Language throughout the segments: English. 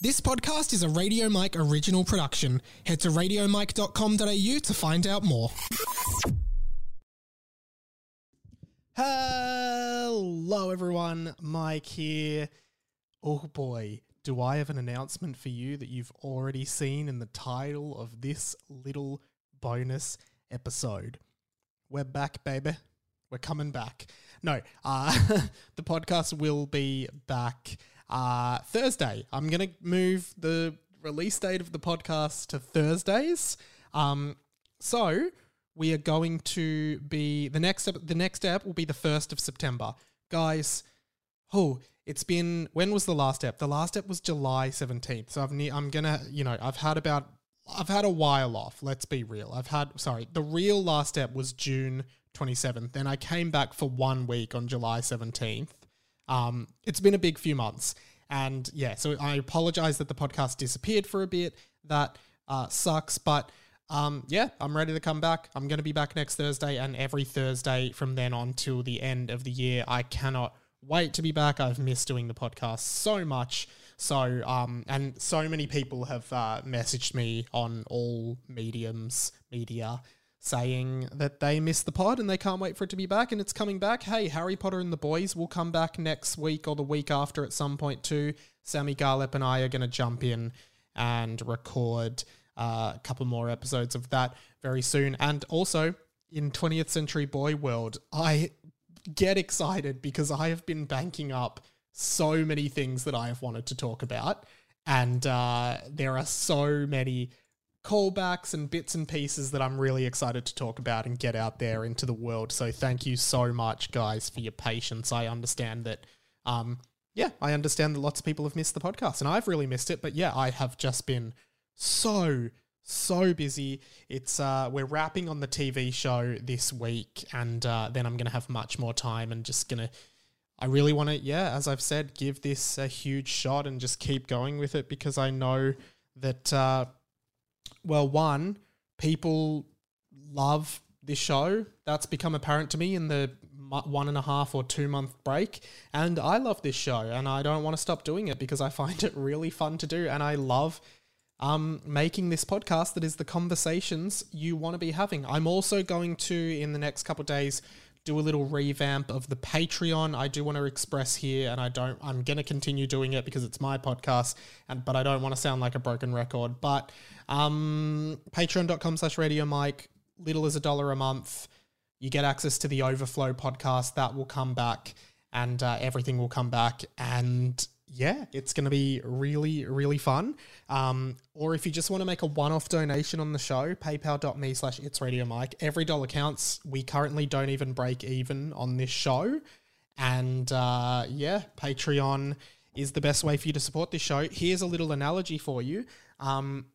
This podcast is a Radio Mike original production. Head to radiomike.com.au to find out more. Hello, everyone. Mike here. Oh boy, do I have an announcement for you that you've already seen in the title of this little bonus episode. We're back, baby. We're coming back. No, uh, the podcast will be back uh, Thursday. I'm going to move the release date of the podcast to Thursdays. Um, so we are going to be the next the next step will be the first of September, guys. Oh, it's been when was the last step? The last step was July seventeenth. So I've ne- I'm gonna you know I've had about I've had a while off. Let's be real. I've had sorry the real last step was June twenty seventh. Then I came back for one week on July seventeenth. Um, it's been a big few months. And yeah, so I apologize that the podcast disappeared for a bit. That uh, sucks. But um, yeah, I'm ready to come back. I'm going to be back next Thursday and every Thursday from then on till the end of the year. I cannot wait to be back. I've missed doing the podcast so much. So, um, and so many people have uh, messaged me on all mediums, media, saying that they missed the pod and they can't wait for it to be back and it's coming back. Hey, Harry Potter and the Boys will come back next week or the week after at some point too. Sammy Garlep and I are going to jump in and record uh, a couple more episodes of that very soon. And also in 20th Century Boy World, I get excited because I have been banking up so many things that I have wanted to talk about. And uh, there are so many callbacks and bits and pieces that I'm really excited to talk about and get out there into the world. So thank you so much, guys, for your patience. I understand that, um, yeah, I understand that lots of people have missed the podcast, and I've really missed it. But yeah, I have just been so so busy. It's uh, we're wrapping on the TV show this week, and uh, then I'm gonna have much more time and just gonna. I really want to, yeah, as I've said, give this a huge shot and just keep going with it because I know that uh, well, one, people love this show. That's become apparent to me in the one and a half or two month break. And I love this show and I don't want to stop doing it because I find it really fun to do. And I love um, making this podcast that is the conversations you want to be having. I'm also going to, in the next couple days, do a little revamp of the Patreon. I do want to express here, and I don't. I'm going to continue doing it because it's my podcast, and but I don't want to sound like a broken record. But um, Patreon.com/slash Radio Mike, little as a dollar a month, you get access to the Overflow podcast that will come back, and uh, everything will come back, and yeah, it's going to be really, really fun. Um, or if you just want to make a one-off donation on the show, paypal.me slash it's radio mike. Every dollar counts. We currently don't even break even on this show. And uh, yeah, Patreon is the best way for you to support this show. Here's a little analogy for you. Um,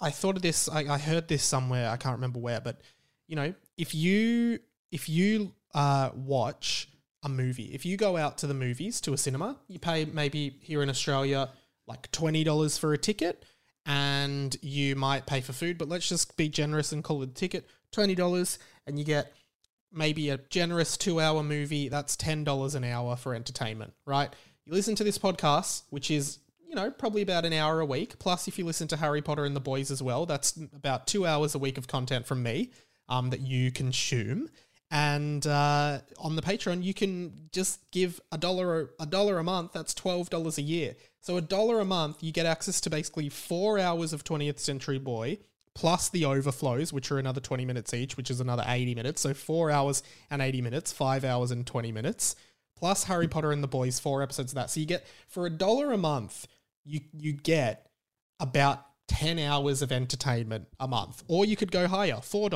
I thought of this, I, I heard this somewhere, I can't remember where, but you know, if you if you uh, watch a movie. If you go out to the movies to a cinema, you pay maybe here in Australia like $20 for a ticket and you might pay for food, but let's just be generous and call it a ticket $20 and you get maybe a generous two hour movie. That's $10 an hour for entertainment, right? You listen to this podcast, which is, you know, probably about an hour a week. Plus, if you listen to Harry Potter and the Boys as well, that's about two hours a week of content from me um, that you consume. And uh, on the Patreon, you can just give a dollar a dollar a month. That's twelve dollars a year. So a dollar a month, you get access to basically four hours of 20th Century Boy, plus the overflows, which are another 20 minutes each, which is another 80 minutes. So four hours and 80 minutes, five hours and 20 minutes, plus Harry Potter and the Boys, four episodes of that. So you get for a dollar a month, you you get about 10 hours of entertainment a month. Or you could go higher $4,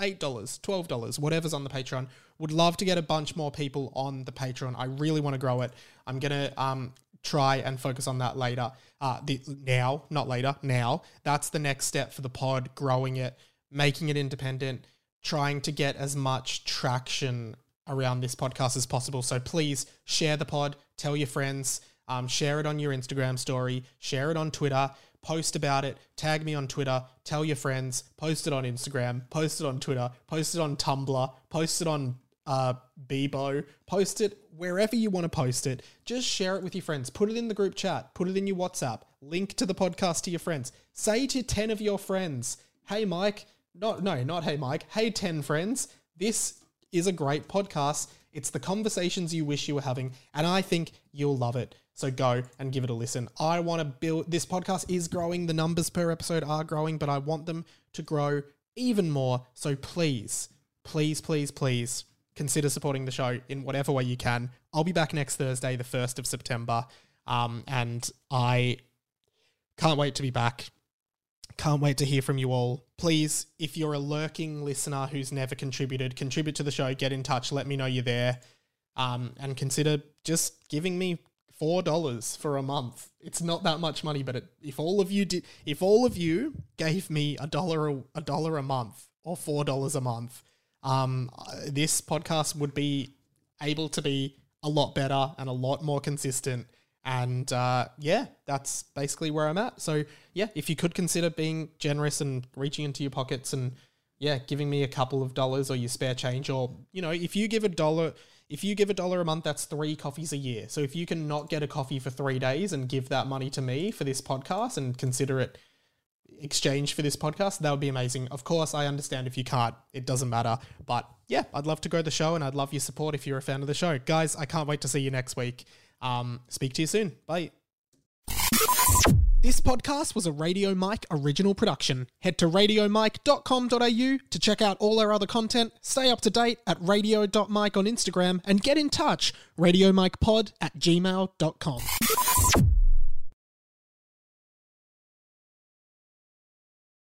$8, $12, whatever's on the Patreon. Would love to get a bunch more people on the Patreon. I really want to grow it. I'm going to um, try and focus on that later. Uh, the, now, not later, now. That's the next step for the pod, growing it, making it independent, trying to get as much traction around this podcast as possible. So please share the pod, tell your friends, um, share it on your Instagram story, share it on Twitter post about it, tag me on Twitter, tell your friends, post it on Instagram, post it on Twitter, post it on Tumblr, post it on uh, Bebo, post it wherever you want to post it. Just share it with your friends. Put it in the group chat. Put it in your WhatsApp. Link to the podcast to your friends. Say to 10 of your friends, hey, Mike, not, no, not hey, Mike, hey, 10 friends, this is a great podcast. It's the conversations you wish you were having, and I think you'll love it. So go and give it a listen. I want to build this podcast is growing, the numbers per episode are growing, but I want them to grow even more. So please, please, please, please consider supporting the show in whatever way you can. I'll be back next Thursday, the 1st of September. Um, and I can't wait to be back. Can't wait to hear from you all. Please, if you're a lurking listener who's never contributed, contribute to the show, get in touch, let me know you're there. Um, and consider just giving me four dollars for a month. It's not that much money, but it, if all of you did, if all of you gave me a dollar a, dollar a month or four dollars a month, um, this podcast would be able to be a lot better and a lot more consistent. And uh, yeah, that's basically where I'm at. So yeah, if you could consider being generous and reaching into your pockets and yeah, giving me a couple of dollars or your spare change, or you know, if you give a dollar, if you give a dollar a month, that's three coffees a year. So if you can not get a coffee for three days and give that money to me for this podcast and consider it exchange for this podcast, that would be amazing. Of course, I understand if you can't, it doesn't matter. But yeah, I'd love to grow the show and I'd love your support if you're a fan of the show. Guys, I can't wait to see you next week. Um, speak to you soon. Bye. This podcast was a Radio Mike original production. Head to radiomike.com.au to check out all our other content, stay up to date at radio.mike on Instagram, and get in touch, radiomikepod at gmail.com.